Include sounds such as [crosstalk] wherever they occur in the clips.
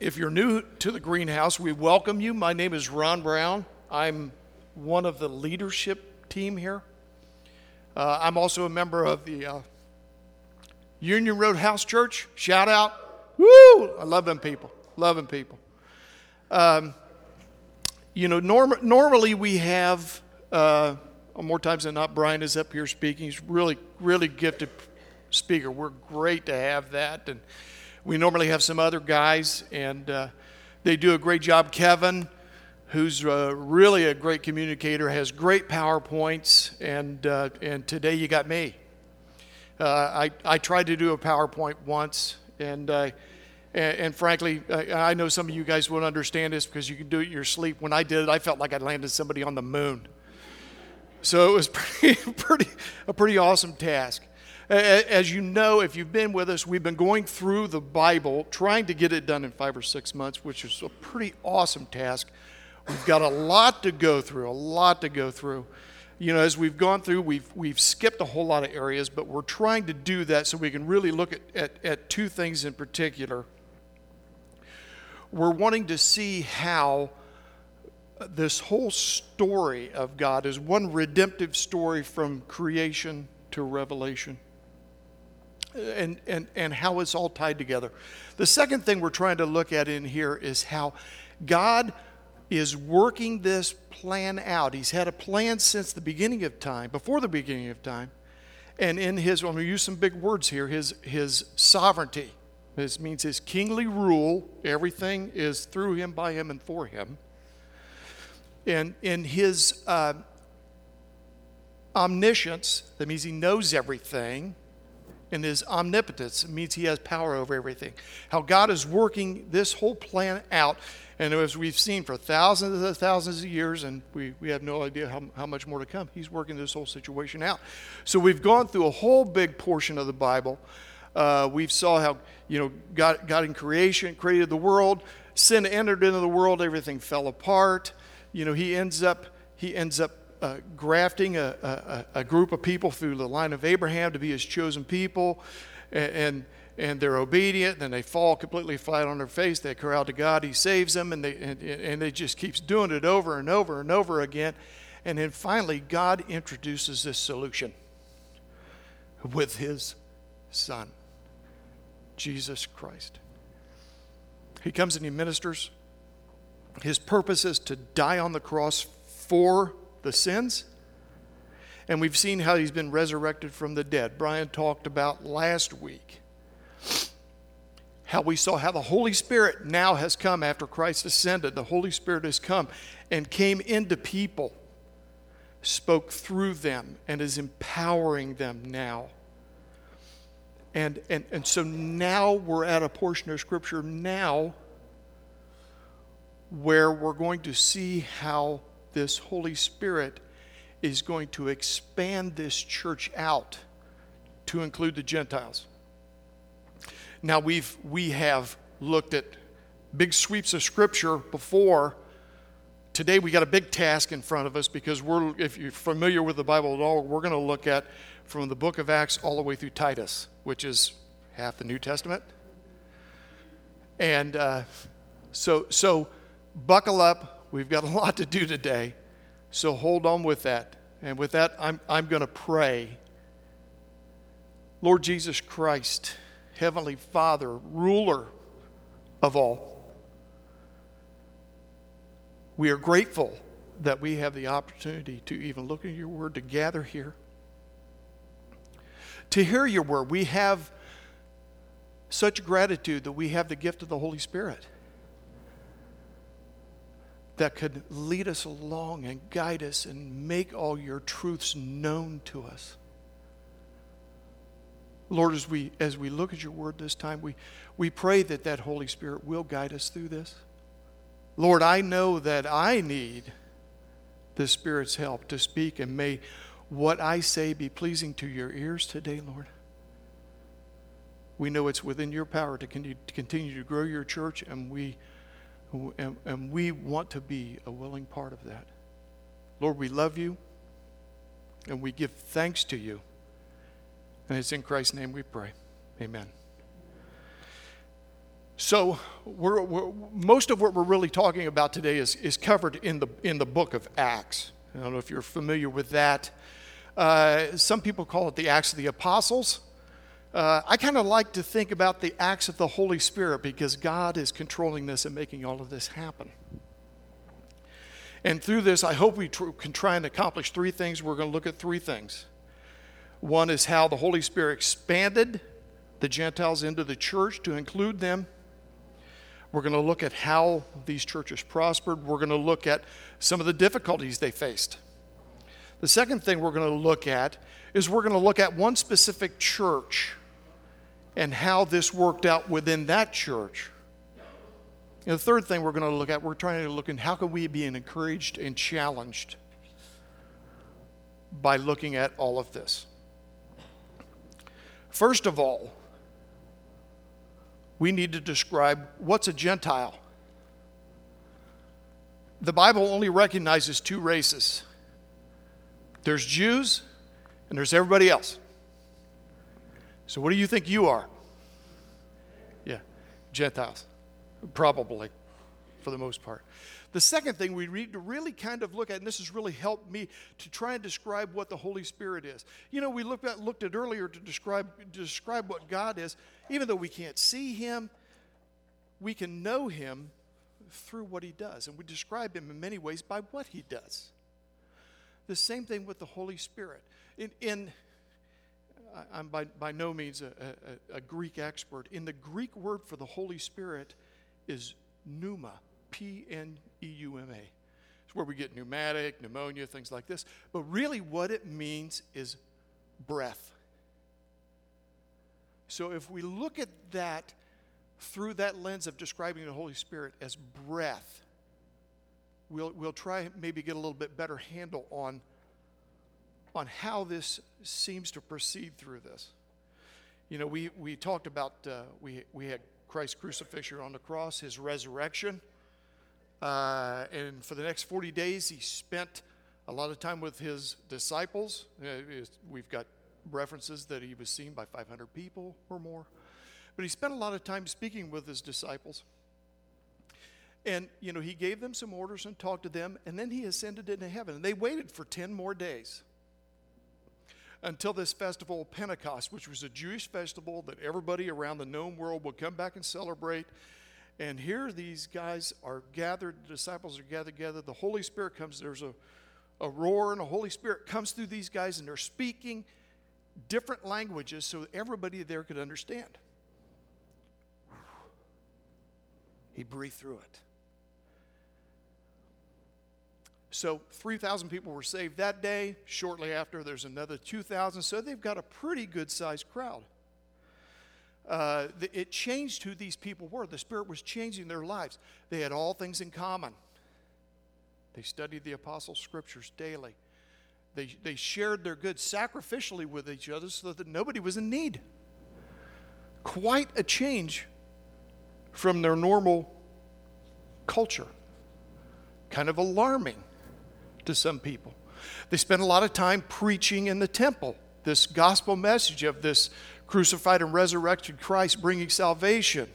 If you're new to the greenhouse, we welcome you. My name is Ron Brown. I'm one of the leadership team here. Uh, I'm also a member of the uh, Union Road House Church. Shout out. Woo! I love them people. Them people. Um, you know, norm- normally we have, uh, more times than not, Brian is up here speaking. He's really, really gifted speaker. We're great to have that. And we normally have some other guys, and uh, they do a great job. Kevin, who's uh, really a great communicator, has great PowerPoints, and, uh, and today you got me. Uh, I, I tried to do a PowerPoint once, and, uh, and, and, frankly, I, I know some of you guys won't understand this because you can do it in your sleep. When I did it, I felt like I landed somebody on the moon. So it was [laughs] pretty, pretty, a pretty awesome task. As you know, if you've been with us, we've been going through the Bible, trying to get it done in five or six months, which is a pretty awesome task. We've got a lot to go through, a lot to go through. You know, as we've gone through, we've, we've skipped a whole lot of areas, but we're trying to do that so we can really look at, at, at two things in particular. We're wanting to see how this whole story of God is one redemptive story from creation to revelation and, and, and how it's all tied together. The second thing we're trying to look at in here is how God is working this plan out. He's had a plan since the beginning of time, before the beginning of time. And in his, I'm going to use some big words here, his, his sovereignty. This means his kingly rule. Everything is through him, by him, and for him. And in his uh, omniscience, that means he knows everything in his omnipotence. It means he has power over everything. How God is working this whole plan out. And as we've seen for thousands and thousands of years, and we, we have no idea how, how much more to come, he's working this whole situation out. So we've gone through a whole big portion of the Bible. Uh, we saw how, you know, God, God in creation created the world. Sin entered into the world. Everything fell apart. You know, he ends up, he ends up uh, grafting a, a, a, group of people through the line of Abraham to be his chosen people, and, and, and they're obedient. Then they fall completely flat on their face. They cry out to God. He saves them, and they and, and they just keeps doing it over and over and over again. And then finally, God introduces this solution with His Son, Jesus Christ. He comes and he ministers. His purpose is to die on the cross for the sins. And we've seen how he's been resurrected from the dead. Brian talked about last week how we saw how the Holy Spirit now has come after Christ ascended. The Holy Spirit has come and came into people, spoke through them, and is empowering them now. And, and, and so now we're at a portion of Scripture now where we're going to see how this Holy Spirit is going to expand this church out to include the Gentiles. Now we've we have looked at big sweeps of scripture before. Today we got a big task in front of us because we're if you're familiar with the Bible at all, we're going to look at from the book of Acts all the way through Titus, which is half the New Testament. And uh, so so buckle up We've got a [laughs] lot to do today, so hold on with that. And with that, I'm, I'm going to pray. Lord Jesus Christ, Heavenly Father, ruler of all, we are grateful that we have the opportunity to even look at your word, to gather here, to hear your word. We have such gratitude that we have the gift of the Holy Spirit that could lead us along and guide us and make all your truths known to us. Lord, as we, as we look at your word this time, we, we pray that that Holy Spirit will guide us through this. Lord, I know that I need the Spirit's help to speak, and may what I say be pleasing to your ears today, Lord. We know it's within your power to continue to grow your church, and we and, and we want to be a willing part of that. Lord, we love you and we give thanks to you. And it's in Christ's name we pray. Amen. So, we're, we're, most of what we're really talking about today is, is covered in the, in the book of Acts. I don't know if you're familiar with that. Uh, some people call it the Acts of the Apostles. Uh, I kind of like to think about the acts of the Holy Spirit because God is controlling this and making all of this happen. And through this, I hope we tr- can try and accomplish three things. We're going to look at three things. One is how the Holy Spirit expanded the Gentiles into the church to include them. We're going to look at how these churches prospered. We're going to look at some of the difficulties they faced. The second thing we're going to look at is we're going to look at one specific church and how this worked out within that church. And the third thing we're going to look at, we're trying to look at how can we be encouraged and challenged by looking at all of this. First of all, we need to describe what's a Gentile. The Bible only recognizes two races there's Jews and there's everybody else. So, what do you think you are? Yeah, Gentiles, probably, for the most part. The second thing we need to really kind of look at, and this has really helped me to try and describe what the Holy Spirit is. You know, we looked at, looked at earlier to describe, describe what God is. Even though we can't see Him, we can know Him through what He does. And we describe Him in many ways by what He does. The same thing with the Holy Spirit. In, in I'm by, by no means a, a, a Greek expert. In the Greek word for the Holy Spirit is pneuma, P N E U M A. It's where we get pneumatic, pneumonia, things like this. But really, what it means is breath. So if we look at that through that lens of describing the Holy Spirit as breath, we'll, we'll try maybe get a little bit better handle on, on how this seems to proceed through this. You know, we, we talked about, uh, we, we had Christ's crucifixion on the cross, his resurrection. Uh, and for the next 40 days, he spent a lot of time with his disciples. Uh, we've got references that he was seen by 500 people or more. But he spent a lot of time speaking with his disciples. And, you know, he gave them some orders and talked to them, and then he ascended into heaven. And they waited for 10 more days until this festival Pentecost, which was a Jewish festival that everybody around the known world would come back and celebrate. And here these guys are gathered, the disciples are gathered together. The Holy Spirit comes, there's a, a roar, and the Holy Spirit comes through these guys, and they're speaking different languages so everybody there could understand. He breathed through it. So 3,000 people were saved that day. Shortly after, there's another 2,000. So they've got a pretty good sized crowd. Uh, it changed who these people were. The Spirit was changing their lives. They had all things in common. They studied the Apostles' scriptures daily. They, they shared their goods sacrificially with each other so that nobody was in need. Quite a change from their normal culture. Kind of alarming to some people. They spent a lot of time preaching in the temple this gospel message of this crucified and resurrected Christ bringing salvation.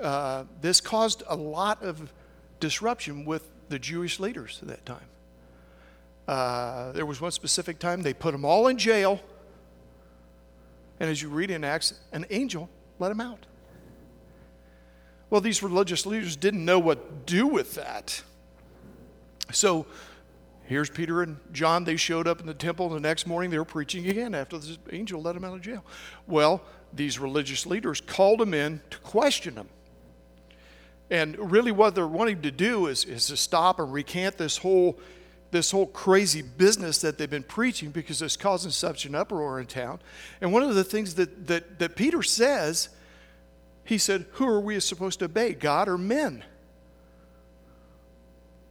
Uh, this caused a lot of disruption with the Jewish leaders at that time. Uh, there was one specific time they put them all in jail, and as you read in Acts, an angel let them out. Well, these religious leaders didn't know what to do with that. So here's Peter and John. They showed up in the temple. The next morning, they were preaching again after the angel let them out of jail. Well, these religious leaders called them in to question them. And really, what they're wanting to do is, is to stop and recant this whole, this whole crazy business that they've been preaching because it's causing such an uproar in town. And one of the things that, that, that Peter says, he said, Who are we supposed to obey, God or men?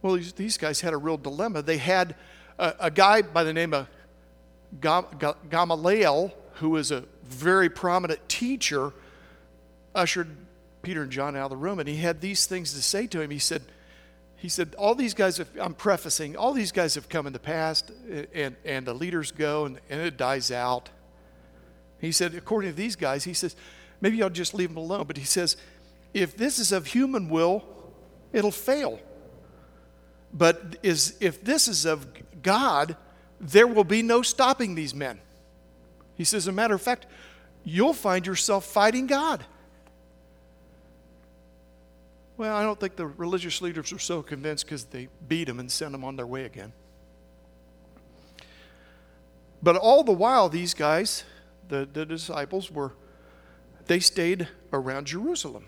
Well, these, guys had a real dilemma. They had a, a guy by the name of Gamaliel, who was a very prominent teacher, ushered Peter and John out of the room, and he had these things to say to him. He said, he said, all these guys, have, I'm prefacing, all these guys have come in the past, and, and the leaders go, and, and it dies out. He said, according to these guys, he says, maybe I'll just leave them alone. But he says, if this is of human will, it'll fail. But is, if this is of God, there will be no stopping these men. He says, as a matter of fact, you'll find yourself fighting God. Well, I don't think the religious leaders were so convinced because they beat them and sent them on their way again. But all the while, these guys, the, the disciples, were, they stayed around Jerusalem.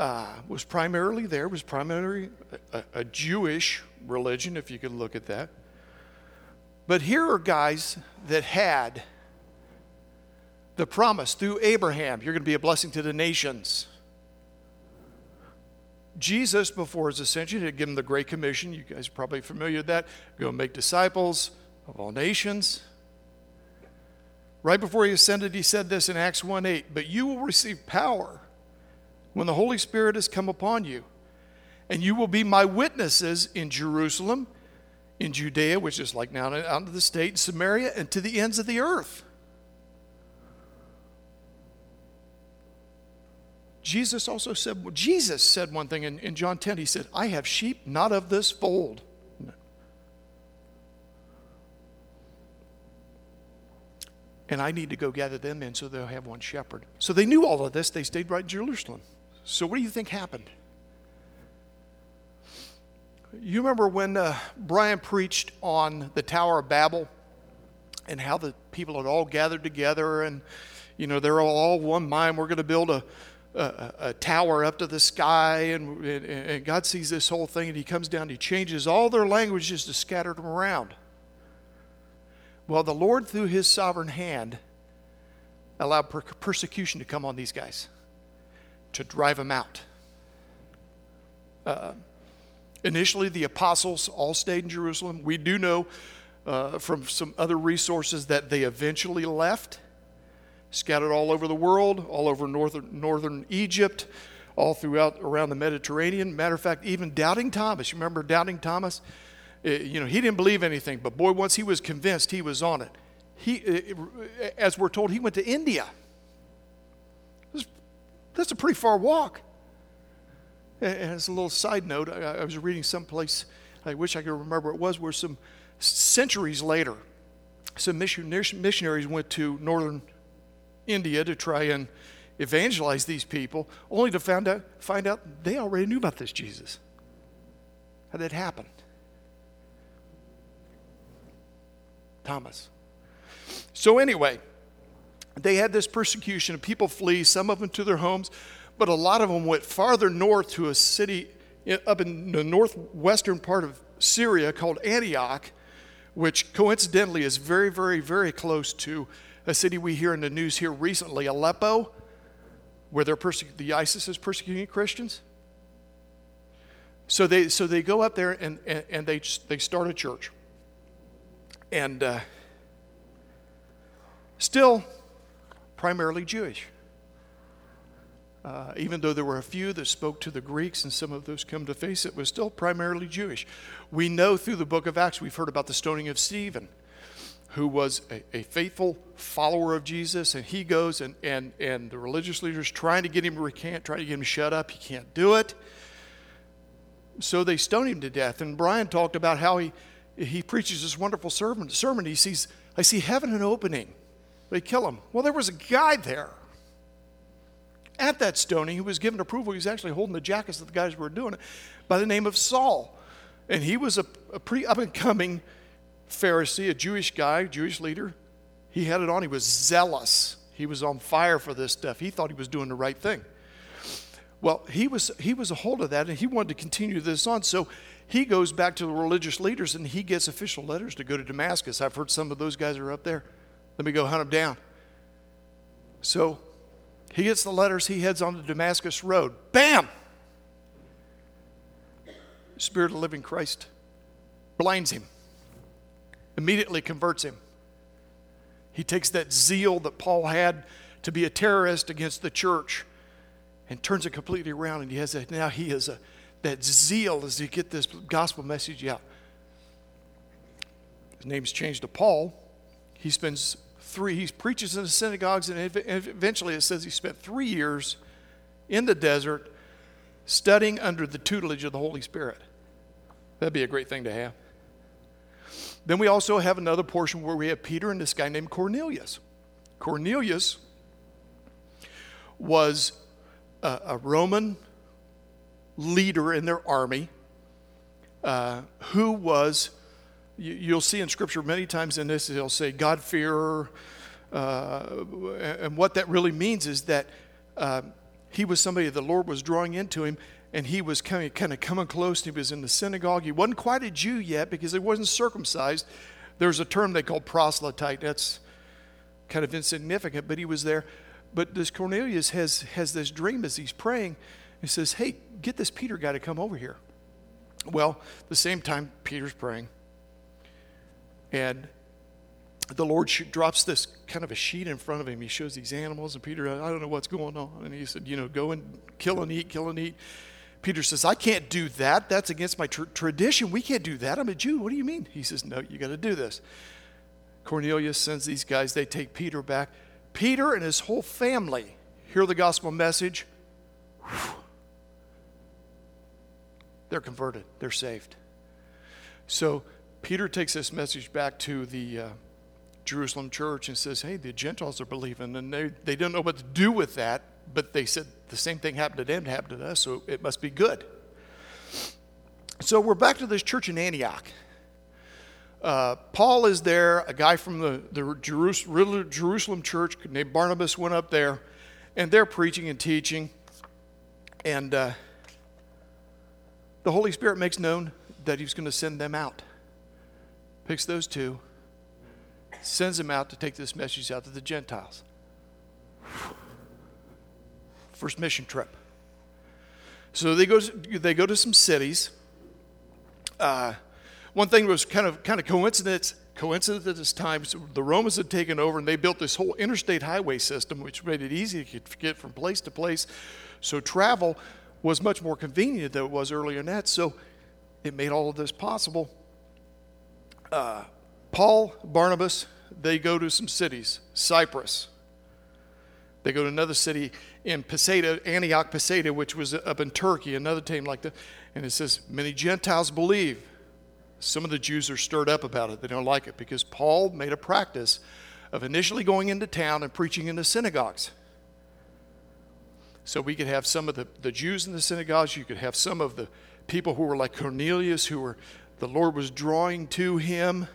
Uh, was primarily there, was primarily a, a Jewish religion, if you could look at that. But here are guys that had the promise through Abraham you're going to be a blessing to the nations. Jesus, before his ascension, had given the Great Commission. You guys are probably familiar with that. Go make disciples of all nations. Right before he ascended, he said this in Acts 1 8, but you will receive power when the Holy Spirit has come upon you, and you will be my witnesses in Jerusalem, in Judea, which is like now out to the state, in Samaria, and to the ends of the earth. Jesus also said, Jesus said one thing in, in John 10. He said, I have sheep not of this fold. And I need to go gather them in so they'll have one shepherd. So they knew all of this. They stayed right in Jerusalem. So what do you think happened? You remember when uh, Brian preached on the Tower of Babel and how the people had all gathered together and, you know, they're all one mind. We're going to build a, a, a, tower up to the sky, and, and, and, God sees this whole thing, and He comes down, and He changes all their languages to scatter them around. Well, the Lord, through His sovereign hand, allowed per- persecution to come on these guys to drive them out. Uh, initially, the apostles all stayed in Jerusalem. We do know uh, from some other resources that they eventually left scattered all over the world, all over northern, northern Egypt, all throughout around the Mediterranean. Matter of fact, even Doubting Thomas, you remember Doubting Thomas? Uh, you know, he didn't believe anything, but boy, once he was convinced, he was on it. He, uh, as we're told, he went to India. That's a pretty far walk. And as a little side note, I, was reading someplace, I wish I could remember it was, where some centuries later, some missionaries went to northern India to try and evangelize these people, only to find out, find out they already knew about this Jesus. How did that happen? Thomas. So, anyway, they had this persecution, and people flee, some of them to their homes, but a lot of them went farther north to a city up in the northwestern part of Syria called Antioch, which coincidentally is very, very, very close to a city we hear in the news here recently, Aleppo, where they're perse- the ISIS is persecuting Christians. So they, so they go up there and, and, and they, they start a church. And uh, still primarily Jewish. Uh, even though there were a few that spoke to the Greeks and some of those come to face, it was still primarily Jewish. We know through the book of Acts, we've heard about the stoning of Stephen who was a, a, faithful follower of Jesus, and he goes and, and, and the religious leaders trying to get him to recant, trying to get him shut up. He can't do it. So they stone him to death. And Brian talked about how he, he preaches this wonderful sermon. sermon. He sees, I see heaven an opening. They kill him. Well, there was a guy there at that stoning who was given approval. He was actually holding the jackets of the guys were doing it by the name of Saul. And he was a, a pretty up and coming Pharisee, a Jewish guy, Jewish leader. He had it on. He was zealous. He was on fire for this stuff. He thought he was doing the right thing. Well, he was he was a hold of that, and he wanted to continue this on. So he goes back to the religious leaders, and he gets official letters to go to Damascus. I've heard some of those guys are up there. Let me go hunt him down. So he gets the letters. He heads on the Damascus Road. Bam! Spirit of living Christ blinds him immediately converts him. He takes that zeal that Paul had to be a terrorist against the church and turns it completely around. And he has a, now he has a, that zeal as he get this gospel message out. His name's changed to Paul. He spends three, he preaches in the synagogues, and eventually it says he spent three years in the desert studying under the tutelage of the Holy Spirit. That'd be a great thing to have. Then we also have another portion where we have Peter and this guy named Cornelius. Cornelius was a, a Roman leader in their army uh, who was, you, will see in Scripture many times in this, he'll say God-fearer. Uh, and what that really means is that uh, he was somebody the Lord was drawing into him, and he was kind of, kind of coming close. He was in the synagogue. He wasn't quite a Jew yet because he wasn't circumcised. There's a term they call proselyte. That's kind of insignificant, but he was there. But this Cornelius has, has this dream as he's praying. He says, Hey, get this Peter guy to come over here. Well, the same time, Peter's praying. And the Lord drops this kind of a sheet in front of him. He shows these animals, and Peter, I don't know what's going on. And he said, You know, go and kill and eat, kill and eat. Peter says, I can't do that. That's against my tr- tradition. We can't do that. I'm a Jew. What do you mean? He says, No, you got to do this. Cornelius sends these guys, they take Peter back. Peter and his whole family hear the gospel message. They're converted, they're saved. So Peter takes this message back to the uh, Jerusalem church and says, Hey, the Gentiles are believing. And they, they don't know what to do with that, but they said the same thing happened to them, happened to us, so it must be good. So we're back to this church in Antioch. Uh, Paul is there, a guy from the, the Jerusalem, church named Barnabas went up there, and they're preaching and teaching. And uh, the Holy Spirit makes known that He's going to send them out. Picks those two, sends them out to take this message out to the Gentiles. First mission trip. So they go, they go to some cities. Uh, one thing was kind of kind of coincidence coincidence at this time the romans had taken over and they built this whole interstate highway system which made it easy to get from place to place so travel was much more convenient than it was earlier in that so it made all of this possible uh, paul barnabas they go to some cities cyprus they go to another city in Pisidia, Antioch, Pisidia, which was up in Turkey, another team like that. And it says, Many Gentiles believe. Some of the Jews are stirred up about it. They don't like it because Paul made a practice of initially going into town and preaching in the synagogues. So we could have some of the, the Jews in the synagogues, you could have some of the people who were like Cornelius, who were the Lord was drawing to him.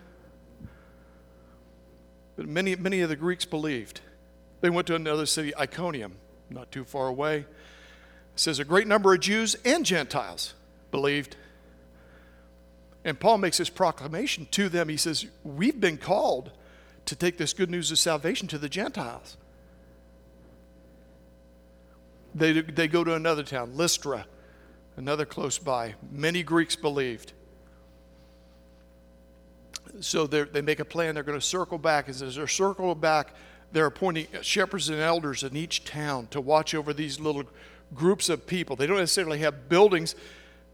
But many, many of the Greeks believed. They went to another city, Iconium, not too far away. It says a great number of Jews and Gentiles believed. And Paul makes this proclamation to them. He says, We've been called to take this good news of salvation to the Gentiles. They, they go to another town, Lystra, another close by. Many Greeks believed. So they make a plan. They're going to circle back. As they're circling back, they're appointing shepherds and elders in each town to watch over these little groups of people. They don't necessarily have buildings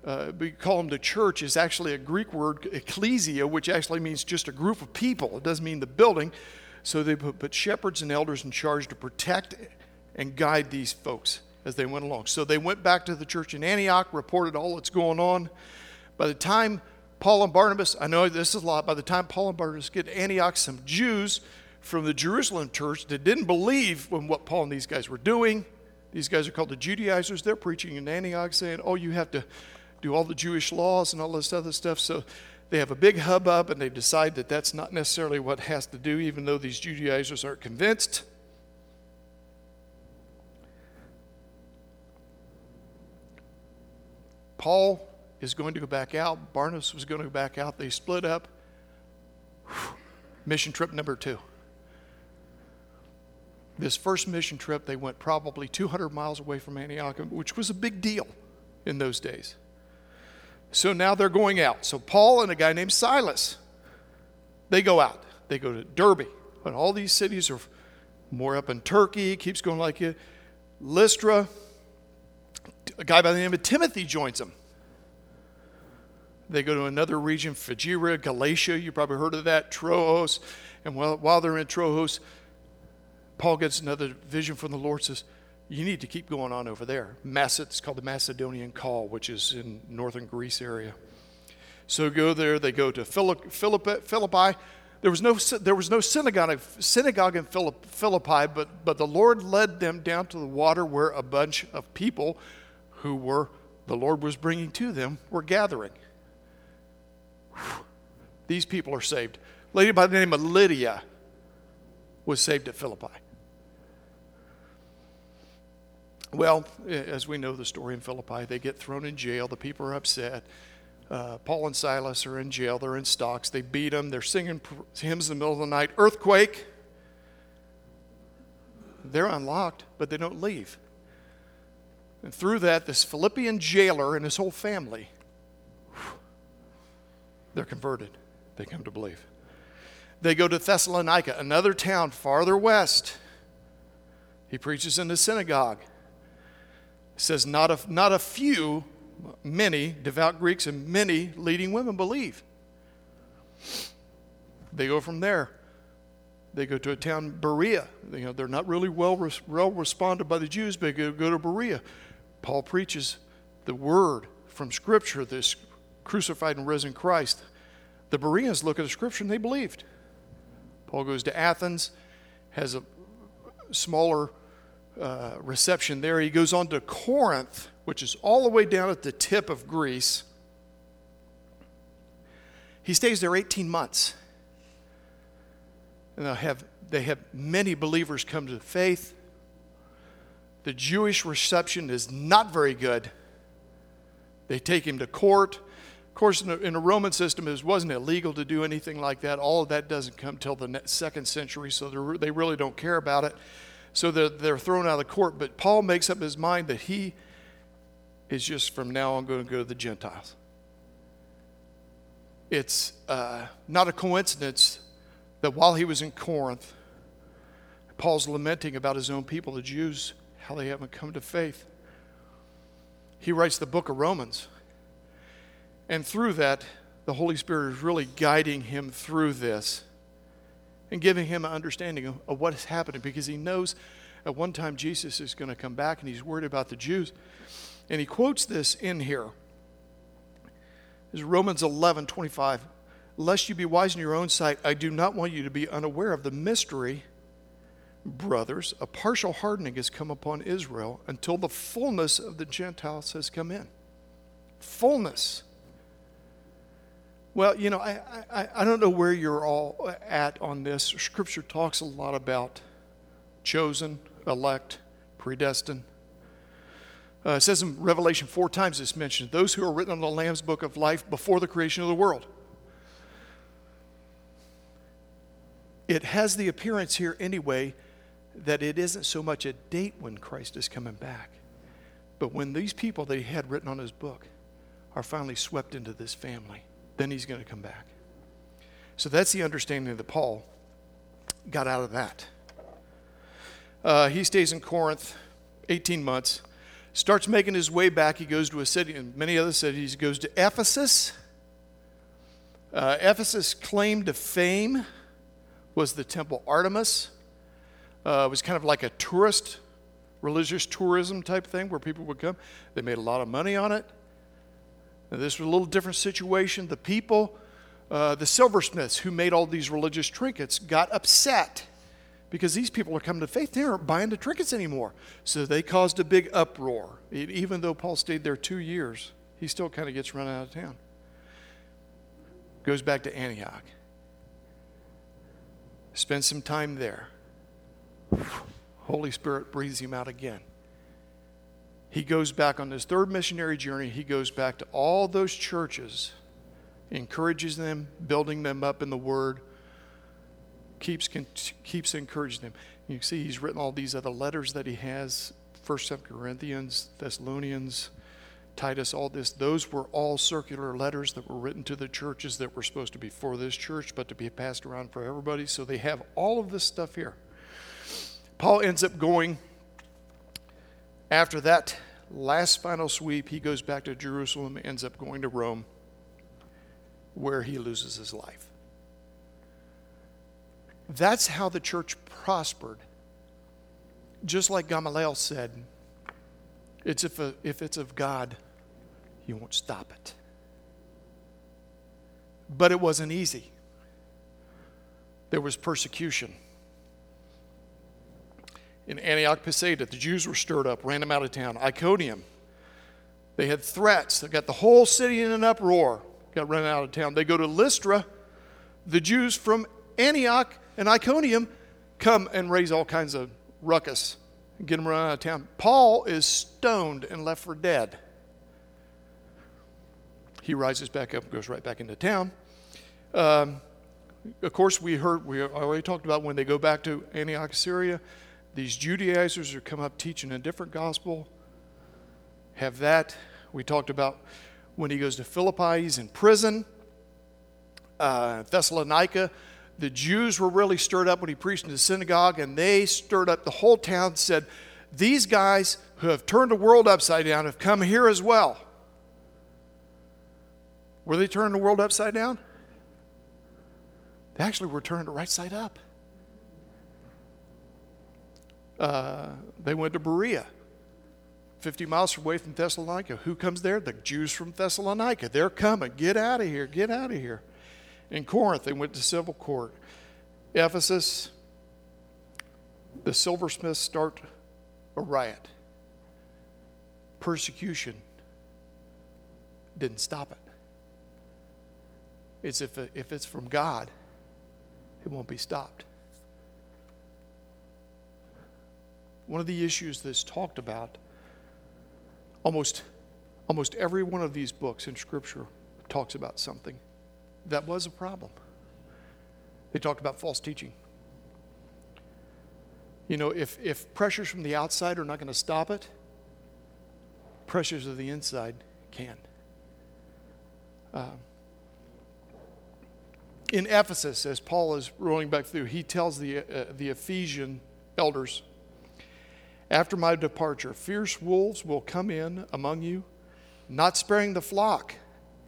uh, we call them the church, is actually a Greek word, ecclesia, which actually means just a group of people. It doesn't mean the building. So they put, put shepherds and elders in charge to protect and guide these folks as they went along. So they went back to the church in Antioch, reported all that's going on. By the time Paul and Barnabas, I know this is a lot, by the time Paul and Barnabas get to Antioch, some Jews from the Jerusalem church that didn't believe in what Paul and these guys were doing, these guys are called the Judaizers, they're preaching in Antioch saying, oh, you have to do all the Jewish laws and all this other stuff. So they have a big hubbub and they decide that that's not necessarily what has to do, even though these Judaizers aren't convinced. Paul is going to go back out. Barnabas was going to go back out. They split up. Mission trip number two. This first mission trip, they went probably 200 miles away from Antioch, which was a big deal in those days. So now they're going out. So Paul and a guy named Silas, they go out. They go to Derbe, But all these cities are more up in Turkey, keeps going like it. Lystra, a guy by the name of Timothy joins them. They go to another region, Phrygia, Galatia, you probably heard of that, Troas. And while, while they're in Troas, Paul gets another vision from the Lord, says, You need to keep going on over there. Maced, it's called the Macedonian Call, which is in northern Greece area. So go there. They go to Philippi. There was no, there was no synagogue, synagogue in Philippi, but, but the Lord led them down to the water where a bunch of people who were, the Lord was bringing to them, were gathering. These people are saved. A lady by the name of Lydia was saved at Philippi. Well, as we know the story in Philippi, they get thrown in jail. The people are upset. Uh, Paul and Silas are in jail. They're in stocks. They beat them. They're singing hymns in the middle of the night. Earthquake. They're unlocked, but they don't leave. And through that, this Philippian jailer and his whole family, they're converted. They come to believe. They go to Thessalonica, another town farther west. He preaches in the synagogue. says, not a, not a few many devout Greeks and many leading women believe. They go from there. They go to a town, Berea. You know, they're not really well, well responded by the Jews, but they go to Berea. Paul preaches the word from Scripture, this crucified and risen Christ. The Bereans look at the Scripture and they believed. Paul goes to Athens, has a smaller uh, reception there. He goes on to Corinth, which is all the way down at the tip of Greece. He stays there 18 months. And they have, they have many believers come to the faith. The Jewish reception is not very good. They take him to court. Of course, in the, in Roman system, it wasn't illegal to do anything like that. All of that doesn't come till the second century, so they really don't care about it. So they're, they're thrown out of court. But Paul makes up his mind that he is just from now on going to go to the Gentiles. It's uh, not a coincidence that while he was in Corinth, Paul's lamenting about his own people, the Jews, how they haven't come to faith. He writes the book of Romans. And through that, the Holy Spirit is really guiding him through this and giving him an understanding of, of what is happening because he knows at one time Jesus is going to come back and he's worried about the Jews. And he quotes this in here. This is Romans 11 25. Lest you be wise in your own sight, I do not want you to be unaware of the mystery, brothers. A partial hardening has come upon Israel until the fullness of the Gentiles has come in. Fullness. Well, you know, I, I, I don't know where you're all at on this. Scripture talks a lot about chosen, elect, predestined. Uh, it says in Revelation four times it's mentioned those who are written on the Lamb's book of life before the creation of the world. It has the appearance here anyway that it isn't so much a date when Christ is coming back, but when these people that he had written on his book are finally swept into this family then he's going to come back. So that's the understanding that Paul got out of that. Uh, he stays in Corinth 18 months, starts making his way back. He goes to a city, and many other cities. He goes to Ephesus. Uh, Ephesus' claim to fame was the temple Artemis. Uh, it was kind of like a tourist, religious tourism type thing where people would come. They made a lot of money on it. This was a little different situation. The people, uh, the silversmiths who made all these religious trinkets, got upset because these people are coming to faith. They aren't buying the trinkets anymore. So they caused a big uproar. Even though Paul stayed there two years, he still kind of gets run out of town. Goes back to Antioch. Spends some time there. Holy Spirit breathes him out again he goes back on this third missionary journey. He goes back to all those churches, encourages them, building them up in the Word, keeps, keeps encouraging them. You can see he's written all these other letters that he has First Corinthians, Thessalonians, Titus, all this. Those were all circular letters that were written to the churches that were supposed to be for this church, but to be passed around for everybody. So they have all of this stuff here. Paul ends up going after that last final sweep, he goes back to Jerusalem, ends up going to Rome, where he loses his life. That's how the church prospered. Just like Gamaliel said, it's if, a, if it's of God, you won't stop it. But it wasn't easy. There was persecution. In Antioch Pisidia, the Jews were stirred up, ran them out of town. Iconium, they had threats. They got the whole city in an uproar, got run out of town. They go to Lystra. The Jews from Antioch and Iconium come and raise all kinds of ruckus and get them run out of town. Paul is stoned and left for dead. He rises back up goes right back into town. Um, of course, we heard, we already talked about when they go back to Antioch, Syria, these Judaizers are come up teaching a different gospel. Have that. We talked about when he goes to Philippi, he's in prison. Uh, Thessalonica, the Jews were really stirred up when he preached in the synagogue, and they stirred up the whole town, said, These guys who have turned the world upside down have come here as well. Were they turning the world upside down? They actually were turned right side up. Uh, they went to Berea, 50 miles away from Thessalonica. Who comes there? The Jews from Thessalonica. They're coming. Get out of here. Get out of here. In Corinth, they went to civil court. Ephesus, the silversmiths start a riot. Persecution didn't stop it. It's if, if it's from God, it won't be stopped. One of the issues that's talked about, almost, almost every one of these books in Scripture talks about something that was a problem. They talked about false teaching. You know, if, if pressures from the outside are not going to stop it, pressures of the inside can. Uh, in Ephesus, as Paul is rolling back through, he tells the, uh, the Ephesian elders, After my departure, fierce wolves will come in among you, not sparing the flock.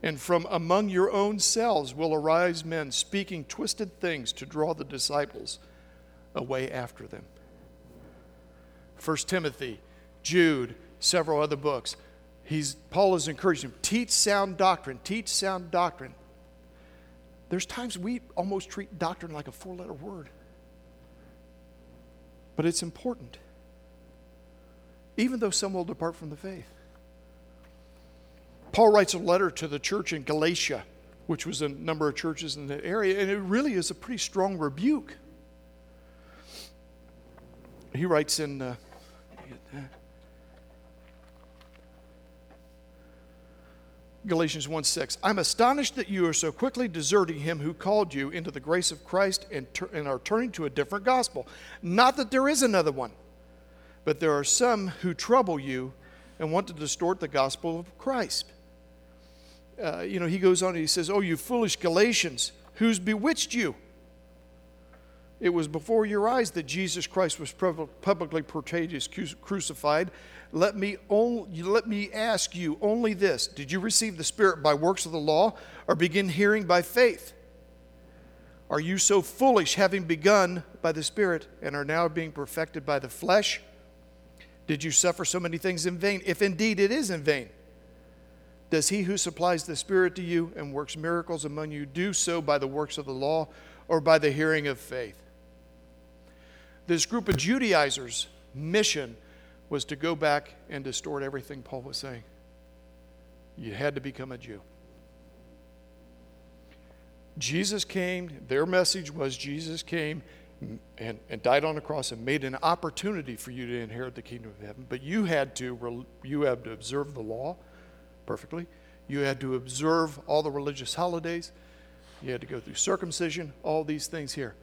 And from among your own selves will arise men speaking twisted things to draw the disciples away after them. 1 Timothy, Jude, several other books. He's, Paul is encouraging them teach sound doctrine, teach sound doctrine. There's times we almost treat doctrine like a four letter word, but it's important, even though some will depart from the faith. Paul writes a letter to the church in Galatia, which was a number of churches in the area, and it really is a pretty strong rebuke. He writes in. Uh, Galatians 1 6. I'm astonished that you are so quickly deserting him who called you into the grace of Christ and, ter- and are turning to a different gospel. Not that there is another one, but there are some who trouble you and want to distort the gospel of Christ. Uh, you know, he goes on and he says, Oh, you foolish Galatians, who's bewitched you? It was before your eyes that Jesus Christ was publicly portrayed as crucified. Let me, only, let me ask you only this Did you receive the Spirit by works of the law or begin hearing by faith? Are you so foolish, having begun by the Spirit and are now being perfected by the flesh? Did you suffer so many things in vain? If indeed it is in vain, does he who supplies the Spirit to you and works miracles among you do so by the works of the law or by the hearing of faith? This group of Judaizers' mission was to go back and distort everything Paul was saying. You had to become a Jew. Jesus came, their message was Jesus came and, and died on the cross and made an opportunity for you to inherit the kingdom of heaven. But you had to, you had to observe the law perfectly. You had to observe all the religious holidays. You had to go through circumcision, all these things here.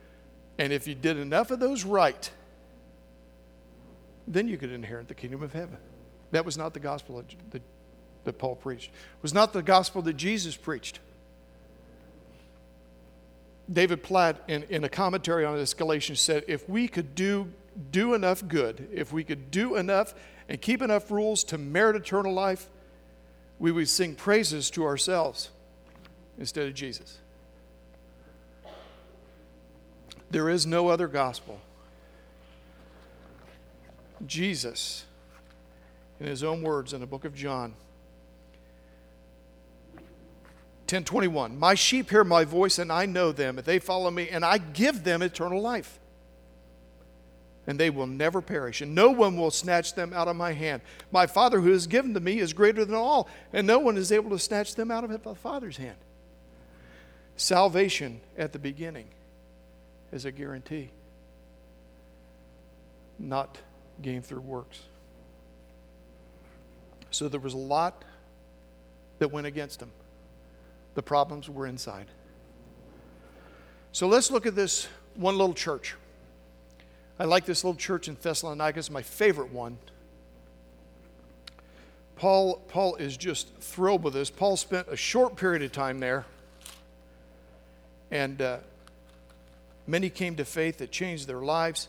And if you did enough of those right, then you could inherit the kingdom of heaven. That was not the gospel that, that Paul preached. It was not the gospel that Jesus preached. David Platt, in, in a commentary on this Galatians, said, if we could do, do enough good, if we could do enough and keep enough rules to merit eternal life, we would sing praises to ourselves instead of Jesus. There is no other gospel. Jesus, in his own words in the book of John, 1021 My sheep hear my voice, and I know them, and they follow me, and I give them eternal life. And they will never perish, and no one will snatch them out of my hand. My Father who has given to me is greater than all, and no one is able to snatch them out of the Father's hand. Salvation at the beginning is a guarantee, not gained through works. So there was a lot that went against him. The problems were inside. So let's look at this one little church. I like this little church in Thessalonica, it's my favorite one. Paul, Paul is just thrilled with this. Paul spent a short period of time there, and uh, many came to faith that changed their lives.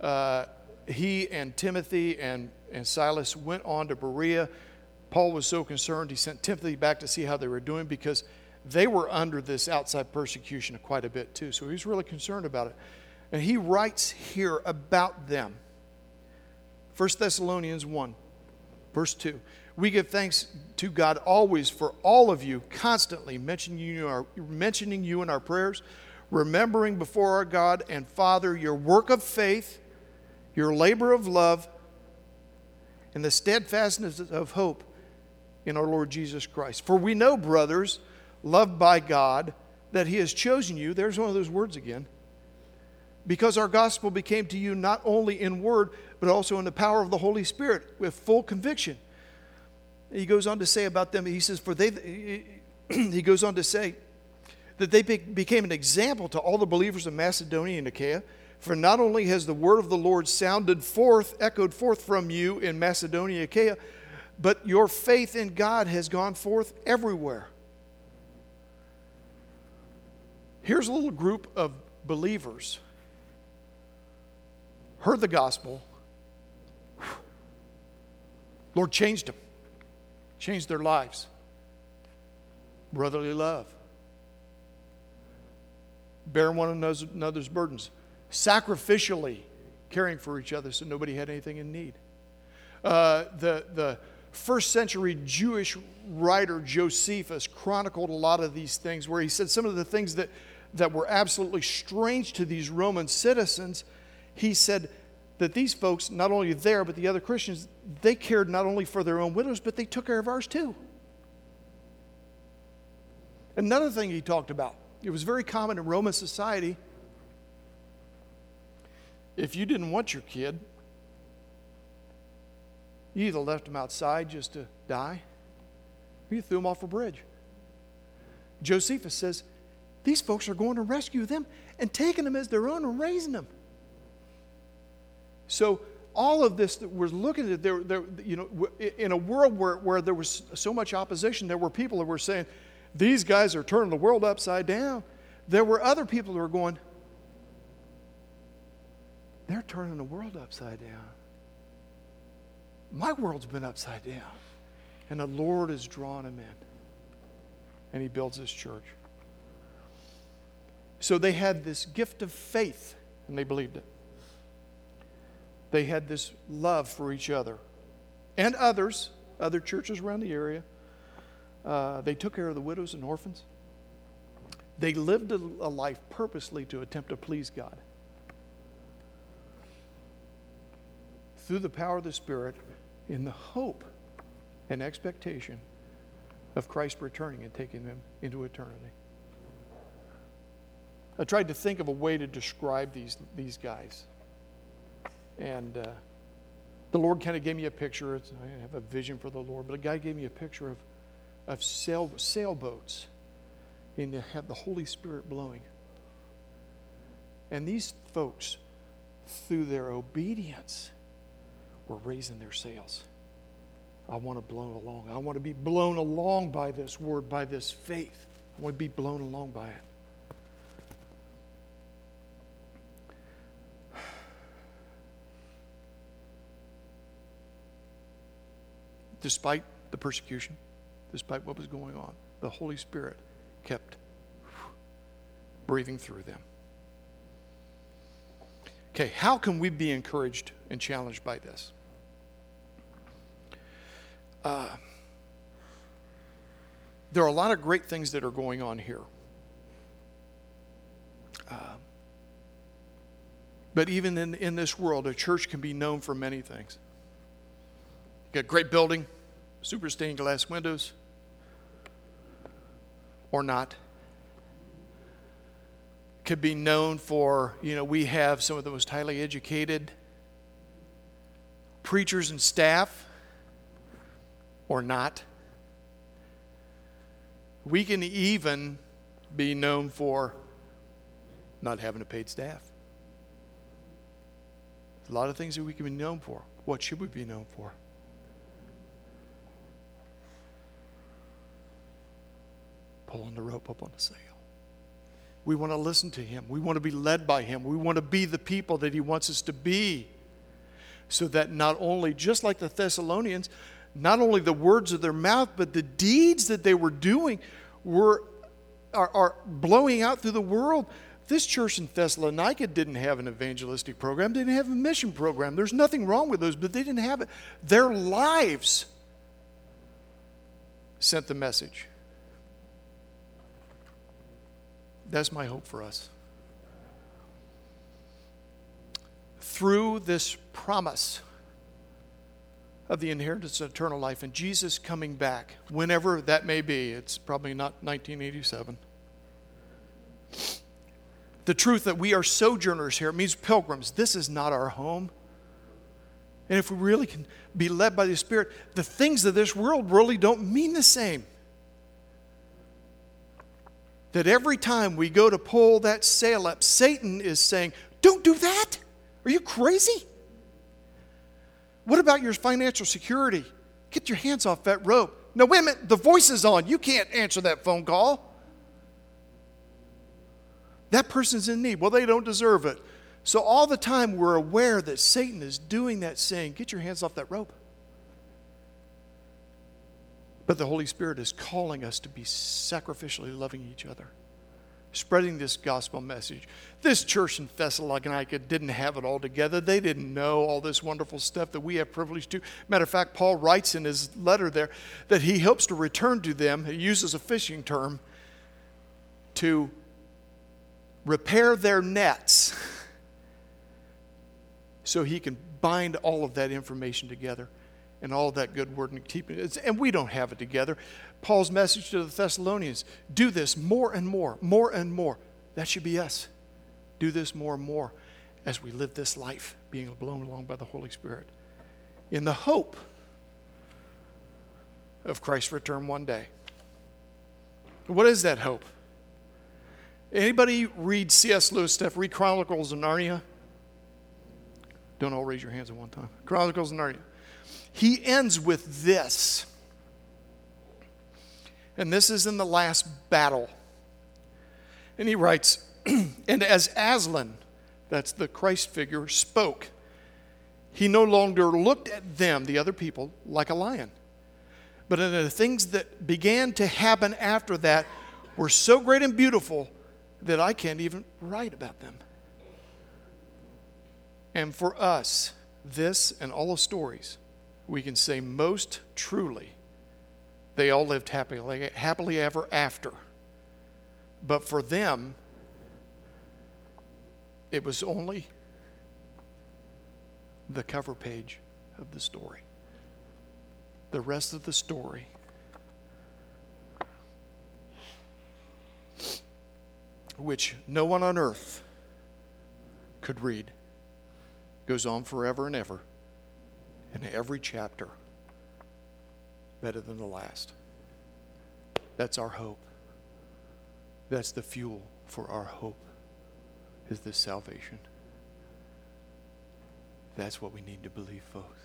Uh, he and Timothy and, and Silas went on to Berea. Paul was so concerned, he sent Timothy back to see how they were doing because they were under this outside persecution quite a bit too. So he was really concerned about it. And he writes here about them. 1 Thessalonians 1, verse 2. We give thanks to God always for all of you, constantly mentioning you, in our, mentioning you in our prayers, remembering before our God and Father your work of faith, your labor of love, and the steadfastness of hope in our Lord Jesus Christ. For we know, brothers, loved by God, that He has chosen you. There's one of those words again. Because our gospel became to you not only in word, but also in the power of the Holy Spirit with full conviction. He goes on to say about them, he says, for they, [clears throat] he goes on to say that they became an example to all the believers of Macedonia and Achaia. For not only has the word of the Lord sounded forth, echoed forth from you in Macedonia, and Achaia, but your faith in God has gone forth everywhere. Here's a little group of believers heard the gospel. Lord changed them, changed their lives. Brotherly love, bearing one another's burdens, sacrificially caring for each other so nobody had anything in need. Uh, the, the first century Jewish writer Josephus chronicled a lot of these things where he said some of the things that that were absolutely strange to these Roman citizens, he said that these folks, not only there, but the other Christians, they cared not only for their own widows, but they took care of ours too. Another thing he talked about, it was very common in Roman society. If you didn't want your kid, you either left them outside just to die, or you threw them off a bridge. Josephus says these folks are going to rescue them and taking them as their own and raising them. So, all of this that we're looking at, there, there, you know, in a world where, where there was so much opposition, there were people that were saying, these guys are turning the world upside down. There were other people that were going, they're turning the world upside down. My world's been upside down. And the Lord has drawn them in. And He builds His church. So they had this gift of faith, and they believed it. They had this love for each other and others, other churches around the area. Uh, they took care of the widows and orphans. They lived a, a life purposely to attempt to please God. Through the power of the Spirit, in the hope and expectation of Christ returning and taking them into eternity. I tried to think of a way to describe these, these guys. And uh, the Lord kind of gave me a picture. I have a vision for the Lord, but a guy gave me a picture of, of sail, sailboats and they have the Holy Spirit blowing. And these folks, through their obedience, were raising their sails. I want to blow along. I want to be blown along by this word, by this faith. I want to be blown along by it. [sighs] despite the persecution, despite what was going on, the Holy Spirit kept breathing through them. Okay, how can we be encouraged and challenged by this? Uh, there are a lot of great things that are going on here. Uh, but even in, in this world, a church can be known for many things. You got great building, super stained glass windows, or not. Could be known for, you know, we have some of the most highly educated preachers and staff, or not. We can even be known for not having a paid staff. A lot of things that we can be known for. What should we be known for? Pulling the rope up on the sail. We want to listen to Him. We want to be led by Him. We want to be the people that He wants us to be. So that not only, just like the Thessalonians, not only the words of their mouth, but the deeds that they were doing were, are, are blowing out through the world. This church in Thessalonica didn't have an evangelistic program, didn't have a mission program. There's nothing wrong with those, but they didn't have it. Their lives sent the message. That's my hope for us. Through this promise of the inheritance of eternal life and Jesus coming back, whenever that may be, it's probably not 1987 the truth that we are sojourners here. Means pilgrims. This is not our home. And if we really can be led by the Spirit, the things of this world really don't mean the same. That every time we go to pull that sail up, Satan is saying, Don't do that. Are you crazy? What about your financial security? Get your hands off that rope. No, wait a minute, the voice is on. You can't answer that phone call. That person's in need. Well, they don't deserve it. So all the time we're aware that Satan is doing that, saying, Get your hands off that rope. But the Holy Spirit is calling us to be sacrificially loving each other, spreading this gospel message. This church in Thessalonica didn't have it all together. They didn't know all this wonderful stuff that we have privilege to. Matter of fact, Paul writes in his letter there that he hopes to return to them, he uses a fishing term, to repair their nets [laughs] so he can bind all of that information together and all that good word and keep it. And we don't have it together. Paul's message to the Thessalonians do this more and more, more and more. That should be us. Do this more and more as we live this life, being blown along by the Holy Spirit, in the hope of Christ's return one day. What is that hope? Anybody read C.S. Lewis stuff? Read Chronicles of Narnia? Don't all raise your hands at one time. Chronicles of Narnia. He ends with this. And this is in the last battle. And he writes, [clears throat] And as Aslan, that's the Christ figure, spoke, he no longer looked at them, the other people, like a lion. But the things that began to happen after that were so great and beautiful that I can't even write about them. And for us, this and all the stories, we can say most truly, they all lived happily, happily ever after. But for them, it was only the cover page of the story. The rest of the story which no one on earth could read, goes on forever and ever, in every chapter, better than the last. That's our hope. That's the fuel for our hope, is this salvation. That's what we need to believe, folks.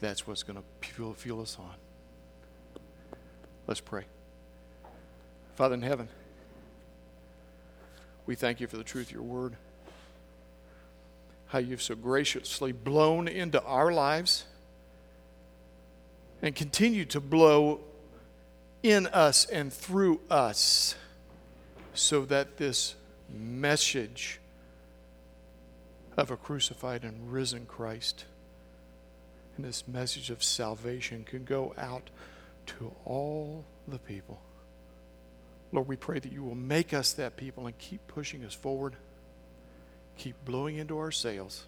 That's what's going to fuel, fuel us on. Let's pray. Father in heaven, we thank you for the truth of your word. How you've so graciously blown into our lives and continue to blow in us and through us so that this message of a crucified and risen Christ. And this message of salvation can go out to all the people. Lord, we pray that you will make us that people and keep pushing us forward, keep blowing into our sails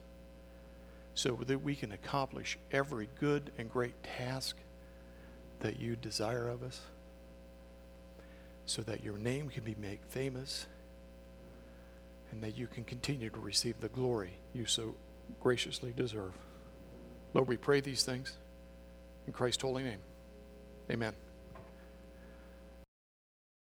so that we can accomplish every good and great task that you desire of us, so that your name can be made famous and that you can continue to receive the glory you so graciously deserve. Lord, we pray these things in Christ's holy name. Amen.